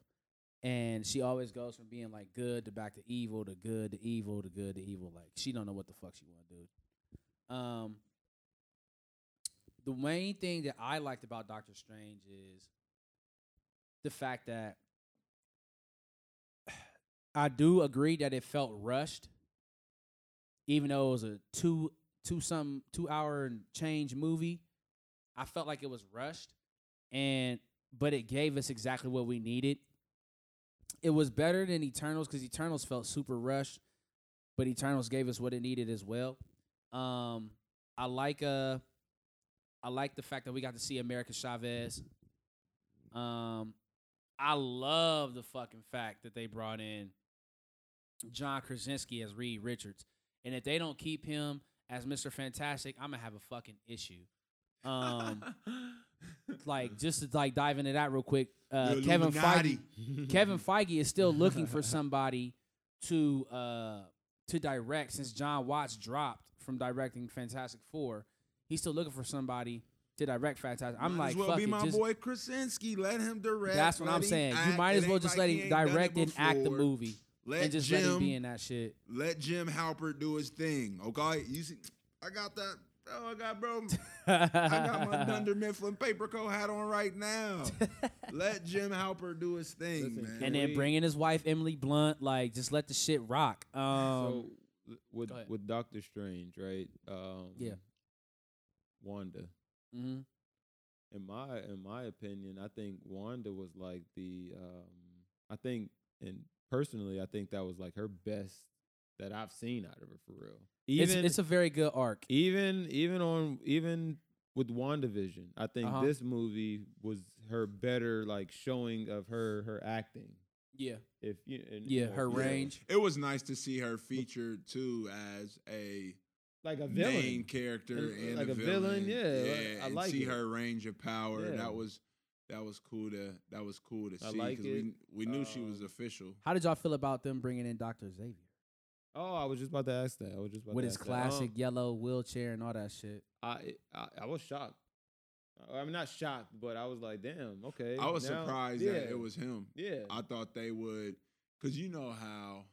and she always goes from being like good to back to evil to good to evil to good to evil. Like she don't know what the fuck she want to do. Um, the main thing that I liked about Doctor Strange is the fact that I do agree that it felt rushed, even though it was a two two some two hour and change movie. I felt like it was rushed, and but it gave us exactly what we needed. It was better than Eternals because Eternals felt super rushed, but Eternals gave us what it needed as well. Um, I like uh, I like the fact that we got to see America Chavez. Um, I love the fucking fact that they brought in John Krasinski as Reed Richards, and if they don't keep him as Mister Fantastic, I'm gonna have a fucking issue. Um, like just to like dive into that real quick. Uh, Kevin Feige, Kevin Feige is still looking for somebody to uh to direct since Jon Watts dropped from directing Fantastic Four. He's still looking for somebody to direct Fantastic. I'm Might like, as well fuck be it, my just- boy Krasinski. Let him direct. That's what I'm saying. You might as well just let him ain't done it direct and act the movie Let and just Jim, let him be in that shit. let Jim Halpert do his thing. Okay, you see, I got that. Oh, I got bro. I got my Dunder Mifflin paper coat hat on right now. Let Jim Halpert do his thing, Listen, man. and then bring in his wife Emily Blunt. Like, just let the shit rock. Um, so with with Doctor Strange, right? Um, Yeah. Wanda. mhm. In my in my opinion, I think Wanda was like the um I think and personally I think that was like her best that I've seen out of her for real. it's Even it's a very good arc. even even on even with WandaVision, I think Uh-huh. this movie was her better like showing of her her acting. Yeah, If you and, yeah, you know, her if you- range. it was nice to see her featured too as a like a villain. main character And, and, like a a villain, villain. yeah, like, I and like see it. her range of power. Yeah. That was that was cool to that was cool to I see like we it. we knew she was Um, official. How did y'all feel about them bringing in Doctor Xavier Oh, I was just about to ask that. I was just about with to his ask that. Um, classic yellow wheelchair and all that shit? I, I I was shocked. I- I'm not shocked, but I was like, damn, okay. I was now- surprised yeah, that it was him. Yeah. I thought they would, because you know how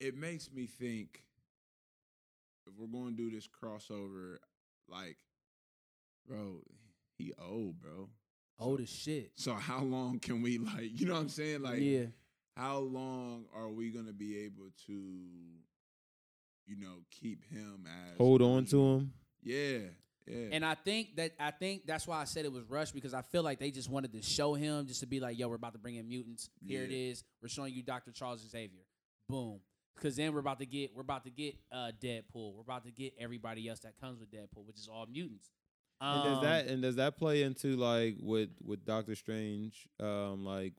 it makes me think if we're going to do this crossover, like, bro, he old, bro. Old as shit. So how long can we like, you know what I'm saying? Like, yeah, how long are we gonna be able to, you know, keep him as Hold on to him. Yeah, yeah. and I think that I think that's why I said it was rushed because I feel like they just wanted to show him just to be like, yo, we're about to bring in mutants. Here it Yeah. is. We're showing you Doctor Charles Xavier. Boom. Because then we're about to get we're about to get uh, Deadpool. We're about to get everybody else that comes with Deadpool, which is all mutants. And does Um, that and does that play into like with with Doctor Strange, um, like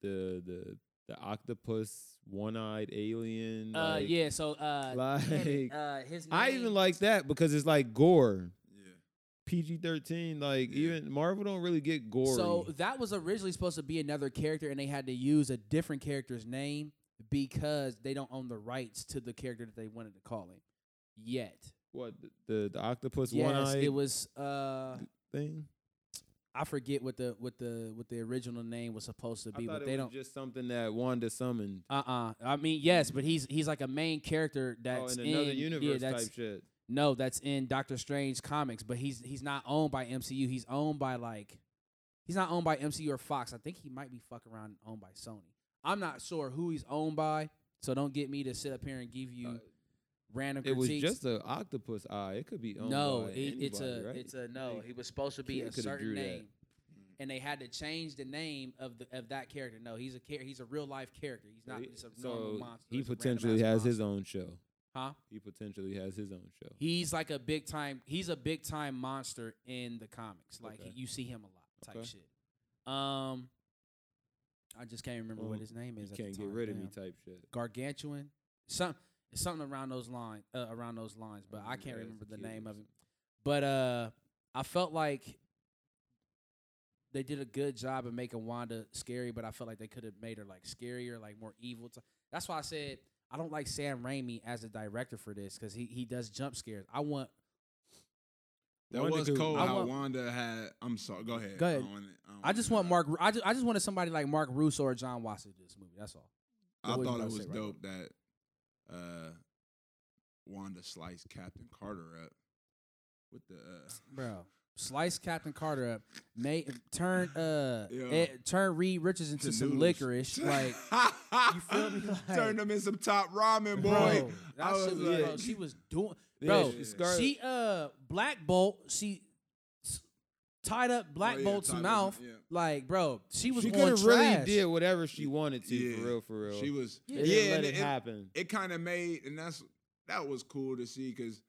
the the the octopus one eyed alien? Uh, like- yeah. So uh, like, uh, his name, I even like that because it's like gore. yeah. PG thirteen, like Yeah. even Marvel don't really get gore. So that was originally supposed to be another character, and they had to use a different character's name because they don't own the rights to the character that they wanted to call him yet. What the the, octopus yes, one eyed it was. Uh, thing? I forget what the what the what the original name was supposed to I be, thought but it they was don't. just something that Wanda summoned. Uh uh I mean, yes, but he's he's like a main character Oh, that's in another universe that's, type shit. No, that's in Doctor Strange comics, but he's he's not owned by MCU. He's owned by like he's not owned by MCU or Fox. I think he might be fucking around owned by Sony. I'm not sure who he's owned by, so don't get me to sit up here and give you Uh, random It was just an octopus eye. It could be owned no, by it, it's a right? it's a no. He was supposed to be kid a certain drew that. name, and they had to change the name of the of that character. No, he's a char- he's a real life character. He's not he- just a normal so monster. he He's potentially ass has his own show. huh? He potentially has his own show. He's like a big time. He's a big time monster in the comics. Like Okay. you see him a lot, type Okay. shit. Um, I just can't remember Well, what his name is. You at the can't get rid of me type shit. Gargantuan, some something around those lines. Uh, around those lines, but I can't remember the name of it. But uh, I felt like they did a good job of making Wanda scary, but I felt like they could have made her like scarier, like more evil. T- That's why I said I don't like Sam Raimi as a director for this because he he does jump scares. I want That Wanda was could- cold I how want- Wanda had. I'm sorry. Go ahead. Go ahead. I, don't wanna- I, don't I just wanna want interrupt. Mark. I just, I just wanted somebody like Mark Russo or John Watson to do this movie. That's all. I What was you thought about it was say, Rocco? dope that uh, Wanda sliced Captain Carter up with the. Uh, bro. Slice Captain Carter up, made turn uh Yeah. eh, turn Reed Richards into to some noodles. licorice. Like you feel me? Like, Turn them in some top ramen, boy. bro, that shit was like- bro, she was doing Yeah, bro. she She uh Black Bolt. She tied up oh, Black Oh, yeah, Bolt's Tyler's- mouth. yeah. Like bro, she was she on could have really trash. did whatever she wanted to Yeah. for real, for real. She was. Yeah. Yeah, didn't let and it, it, happen. it kind of made, and that's that was cool to see because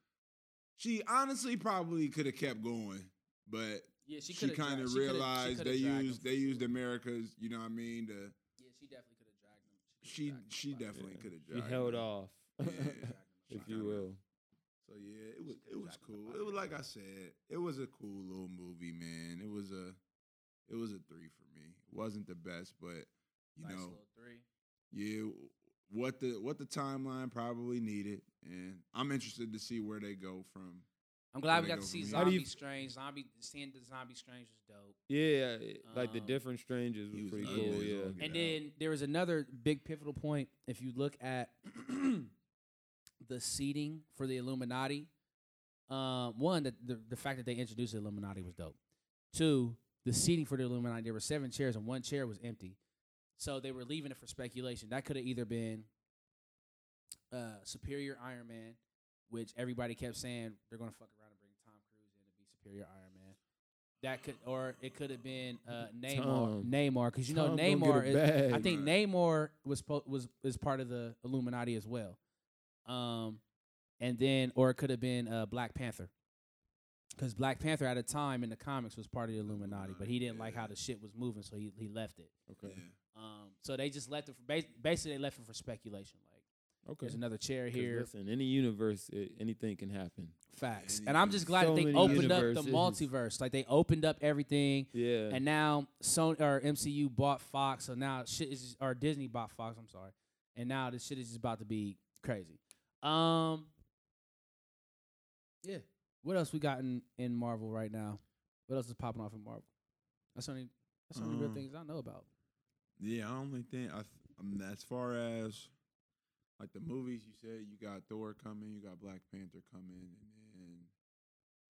she honestly probably could have kept going, but Yeah, she, she, kind of she coulda- she realized they used they used. America's, you know what I mean? To, Yeah, she definitely could have dragged him. she coulda dragged him she definitely could have. She held off, if you kinda- will. So yeah, it was it was cool. It was like I said, it was a cool little movie, man. It was a it was a three for me. It wasn't the best, but you Nice know, three. yeah, what the what the timeline probably needed, and I'm interested to see where they go from I'm glad we got go to see from here. How Zombie you- Strange. Zombie seeing the Zombie Strange was dope. Yeah, it- like the Um, different strangers he was was pretty cool. Yeah, And then there was another big pivotal point. If you look at the seating for the Illuminati, um, one, the, the the fact that they introduced the Illuminati was dope. Two, the seating for the Illuminati, there were seven chairs and one chair was empty. So they were leaving it for speculation. That could have either been uh, Superior Iron Man, which everybody kept saying they're gonna fuck around and bring Tom Cruise in to be Superior Iron Man. That could, or it could have been uh, Namor. Tom. Namor, because you know Tom gonna get a Namor is. I think Right. Namor was po- was is part of the Illuminati as well. Um, and then or it could have been uh, Black Panther, because Black Panther at a time in the comics was part of the Illuminati, but he didn't like how the shit was moving, so he he left it. okay, Yeah. Um, so they just left it for bas- basically they left it for speculation. Like okay. there's another chair here, Listen, any universe, i anything can happen. facts, Any- and I'm just glad so that they many opened up the multiverse. Like they opened up everything. Yeah, And now Sony or MCU bought Fox, so now shit is just, or Disney bought Fox. I'm sorry, and now this shit is just about to be crazy. Um, yeah. What else we got in in Marvel right now? What else is popping off in Marvel? That's only that's the only real Um, things I know about. Yeah, I only think I, th- um, as far as like the movies, you said you got Thor coming, you got Black Panther coming, and then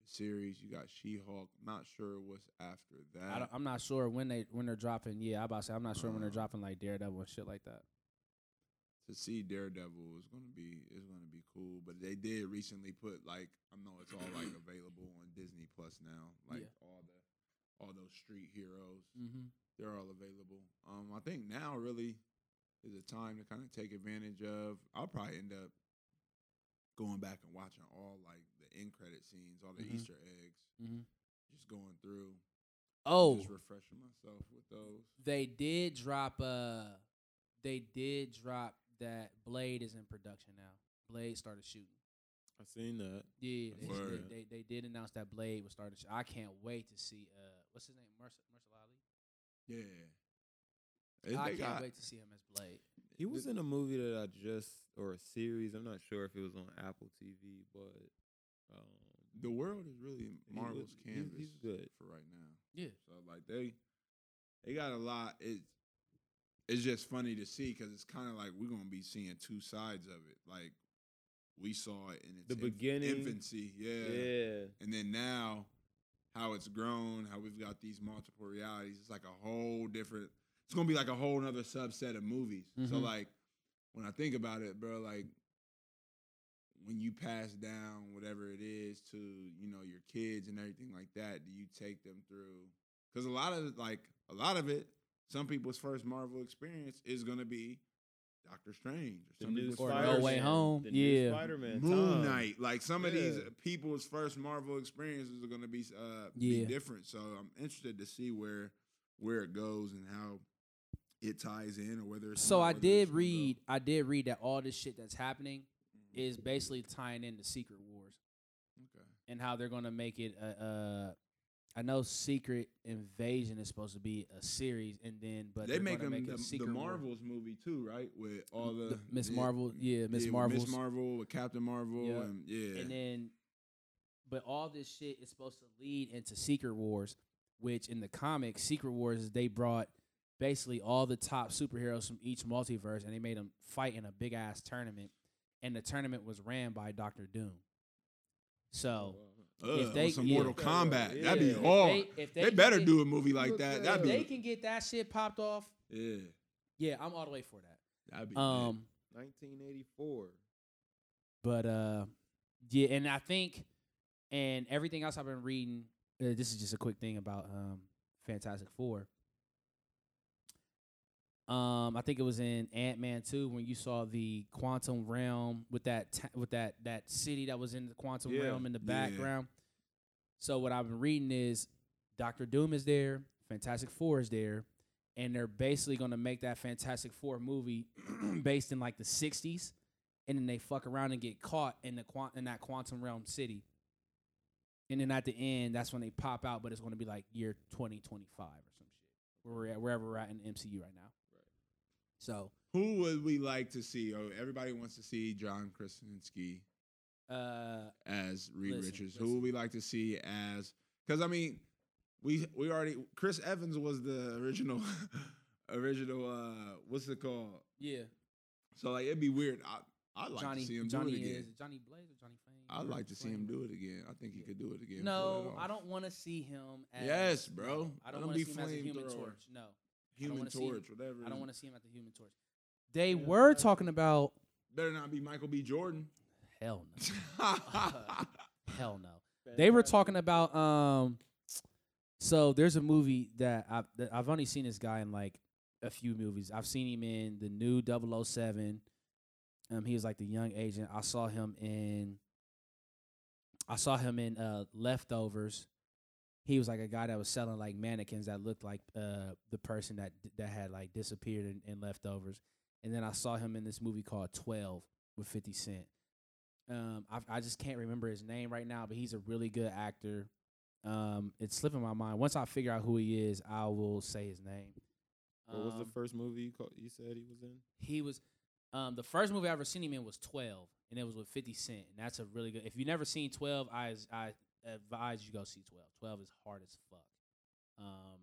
the series you got She Hulk. Not sure what's after that. I I'm not sure when they when they're dropping. Yeah, I about to say I'm not sure when they're Uh, dropping like Daredevil and shit like that. To see Daredevil is gonna be is gonna be cool. But they did recently put like I know it's all like available on Disney Plus now. Like Yeah. all the all those street heroes, Mm-hmm. they're all available. Um, I think now really is a time to kind of take advantage of. I'll probably end up going back and watching all like the end credit scenes, all the Mhm. Easter eggs, Mm-hmm. just going through, Oh, just refreshing myself with those. They did drop uh they did drop that Blade is in production now. Blade started shooting. I seen that. Yeah, they, they, they they did announce that Blade was started. I can't wait to see uh what's his name Mercer Mahershala Ali. Yeah, And I can't got- wait to see him as Blade. He was in a movie that I just or a series. I'm not sure if it was on Apple TV, but um, The world is really was- Marvel's he's- canvas he's good. for right now. Yeah, So like they they got a lot. It's it's just funny to see because it's kind of like we're gonna be seeing two sides of it. Like we saw it in its The inf- beginning. infancy, yeah. yeah, and then now how it's grown, how we've got these multiple realities. It's like a whole different. It's gonna be like a whole other subset of movies. So Mhm. like when I think about it, bro, like when you pass down whatever it is to you know your kids and everything like that, do you take them through? Because a lot of it, like a lot of it, some people's first Marvel experience is gonna be Doctor Strange or the some new Or No Spider-Man. Way Home, The yeah. Spider-Man. Moon Knight. Like some of these people's first Marvel experiences are going to be uh Yeah. be different. So I'm interested to see where where it goes and how it ties in or whether it's So I did read go. I did read that all this shit that's happening is basically tying into Secret Wars Okay. and how they're gonna make it a. Uh, I know Secret Invasion is supposed to be a series, and then but they make them make the, the Marvels movie too, right? With all the, Miss Marvel, yeah, Miss yeah, Marvel, Miss Marvel, with Captain Marvel, Yeah. and yeah, and then, but all this shit is supposed to lead into Secret Wars, which in the comics, Secret Wars is they brought basically all the top superheroes from each multiverse, and they made them fight in a big ass tournament, and the tournament was ran by Doctor Doom. So oh, Ugh, if they- some yeah. Mortal Kombat, that'd be Yeah. If hard. they, if They, they, better get- do a movie like that. That'd If be they can get that shit popped off, yeah, yeah, I'm all the way for that. that'd be Um, 1984. But uh, yeah, and I think, and everything else I've been reading. Uh, this is just a quick thing about um Fantastic Four. Um, I think it was in Ant Man two when you saw the quantum realm with that ta- with that that city that was in the quantum Yeah. realm in the Yeah. background. So what I've been reading is Doctor Doom is there, Fantastic Four is there, and they're basically gonna make that Fantastic Four movie based in like the '60s, and then they fuck around and get caught in the quant- in that quantum realm city. And then at the end, that's when they pop out, but it's going to be like year 2025 or some shit. Where we're at, wherever we're at in MCU right now. So Who would we like to see? Oh, everybody wants to see John Krasinski Uh, as Reed Listen, Richards? listen. Who would we like to see as? Because I mean, we we already Chris Evans was the original original. uh What's it called? yeah, So like it'd be weird. I I'd like Johnny to see him Johnny do it again. is it Johnny Blaze or Johnny Fame? I'd like to see him do it again. I think he could do it again. No, that I don't want to see him. as Yes, bro. I don't want to be see him as a Human. Torch. No, Human wanna him- Torch, whatever. I don't want to see him at the Human Torch. They Yeah, were that's- talking about Better not be Michael B. Jordan. hell no, hell no. They were talking about um. So there's a movie that I've that I've only seen this guy in like a few movies. I've seen him in the new 007. Um, he was like the young agent. I saw him in. I saw him in uh Leftovers. He was like a guy that was selling like mannequins that looked like uh the person that that had like disappeared in, in Leftovers. And then I saw him in this movie called Twelve with Fifty Cent. Um, I I just can't remember his name right now, but he's a really good actor. Um, it's slipping my mind. Once I figure out who he is, I will say his name. What was the Um, first movie you, called, you said he was in? he was um the first movie I ever seen him in was Twelve, and it was with Fifty Cent, and that's a really good. If you never seen Twelve, I I advise you go see Twelve. Twelve is hard as fuck. Um,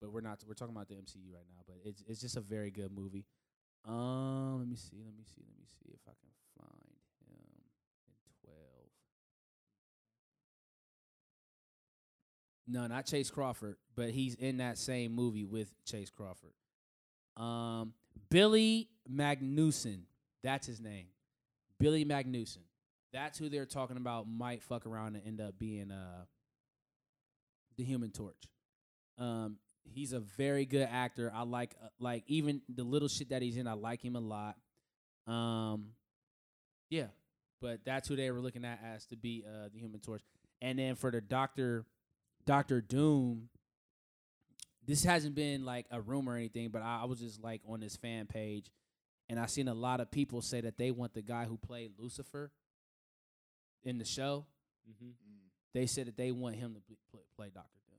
but we're not we're talking about the MCU right now, but it's it's just a very good movie. Um, let me see, let me see, let me see if I can find him in Twelve. No, not Chace Crawford, but he's in that same movie with Chace Crawford. Um, Billy Magnussen. That's his name. Billy Magnussen. That's who they're talking about might fuck around and end up being uh the Human Torch. Um, he's a very good actor. I like uh, like even the little shit that he's in. I like him a lot. Um, yeah, but that's who they were looking at as to be uh the Human Torch. And then for the Doctor Doctor Doom, this hasn't been like a rumor or anything, but I, I was just like on this fan page, and I seen a lot of people say that they want the guy who played Lucifer in the show. Mm-hmm. They said that they want him to play, play Doctor Doom.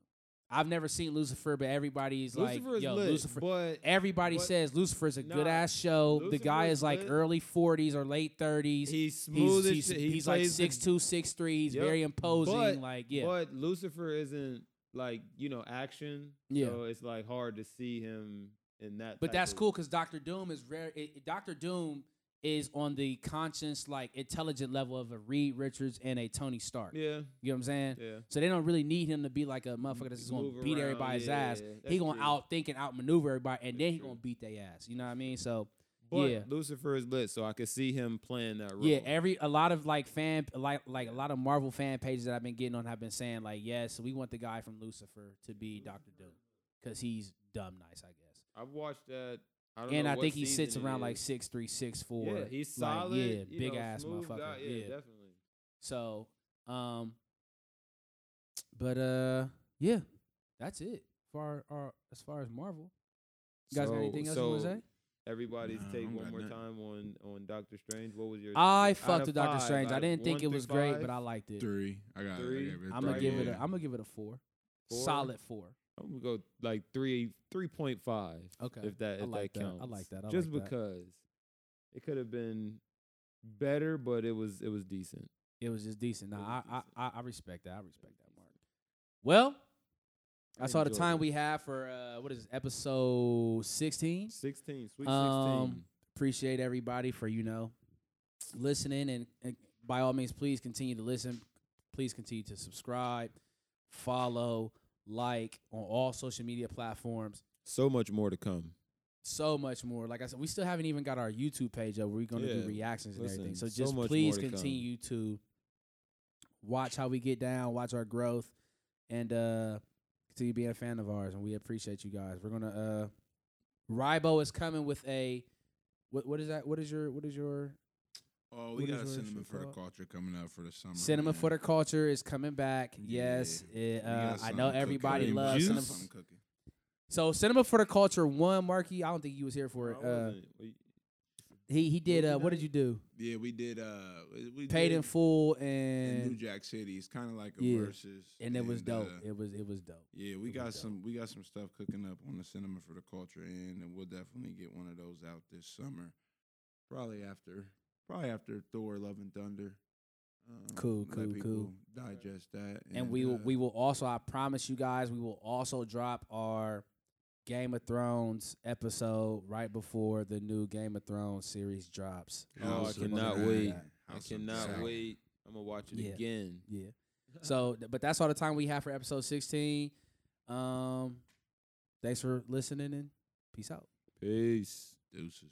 I've never seen Lucifer, but everybody's Lucifer like, "Yo, lit, Lucifer." but Everybody but- says Lucifer is a Nah, good ass show. the guy is like lit. early forties or late thirties. he's He's smooth. he's, shit. He he's like six two, six three. He's Yep, very imposing. but- like yeah, But Lucifer isn't like you know action. Yeah. So it's like hard to see him in that. But that's of- cool because Doctor Doom is rare. Doctor Doom is on the conscious, like intelligent level of a Reed Richards and a Tony Stark. Yeah. You know what I'm saying? Yeah. So they don't really need him to be like a motherfucker that's just gonna Move beat around, everybody's yeah, ass. yeah, he gonna true. out think and outmaneuver everybody, and That's then he true. gonna beat their ass. You know what I mean? So But yeah. Lucifer is lit, so I could see him playing that role. yeah, every a lot of like fan like like a lot of Marvel fan pages that I've been getting on have been saying like, yes, we want the guy from Lucifer to be Doctor Doom because he's dumb nice, I guess. I've watched that. I And I think he sits season it around like six three, six four. Yeah, he's like, solid. yeah, you big know, ass motherfucker. guy, yeah. definitely. So, um, but uh, yeah, that's it for our, our as far as Marvel. You guys got anything else so you want to say? Everybody's Nah, I take one more nothing. time on on Doctor Strange. What was your? I out fucked of with Doctor Strange. I didn't think it through was great, five? but I liked it. Three. I got. Three? I gave it a I'm gonna give it. A, Yeah. I'm gonna give it a four. Four? Solid four. I'm gonna go like three three point five. Okay. If that I if like that that. counts. I like that. I Just like that. because it could have been better, but it was it was decent. It was just decent. Nah, It was I, I. I I respect that. I respect that, Mark. Well, I that's all the time it. we have for uh what is it, episode sixteen. Sixteen, sweet Um, sixteen. appreciate everybody for you know listening and, and by all means please continue to listen please continue to subscribe follow like on all social media platforms. So much more to come. so much more. Like i said we still haven't even got our youtube page up. Where we're going to Yeah, do reactions and everything. So so just much please to come. continue to watch how we get down watch our growth and uh continue being a fan of ours and we appreciate you guys. We're gonna uh Ribo is coming with a what what is that? What is your what is your Oh, we What is got a cinema shit for the culture coming up for the summer. Cinema man. Footer Culture is coming back. Yes, Yeah. it, uh, I know everybody We loves got Cinema. something cooking. So Cinema Footer Culture one, Marky. I don't think you was here for it. Uh, he he did. Uh, what did you do? Yeah, we did. Uh, we- we Paid did in full in New Jack City. It's kind of like a Yeah. versus, and it was dope. uh, it was it was dope. yeah, we it got was dope. some. We got some stuff cooking up on the cinema for the culture, end, and we'll definitely get one of those out this summer. Probably after, probably after Thor: Love and Thunder. Um, Cool, cool, people cool. Digest that, and we will uh, we will also I promise you guys we will also drop our Game of Thrones episode right before the new Game of Thrones series drops. Oh, I cannot wait. I cannot Dragon. wait. I'm gonna watch it Yeah. again. Yeah. So, but that's all the time we have for episode 16. Um, thanks for listening and peace out. Peace. Deuces.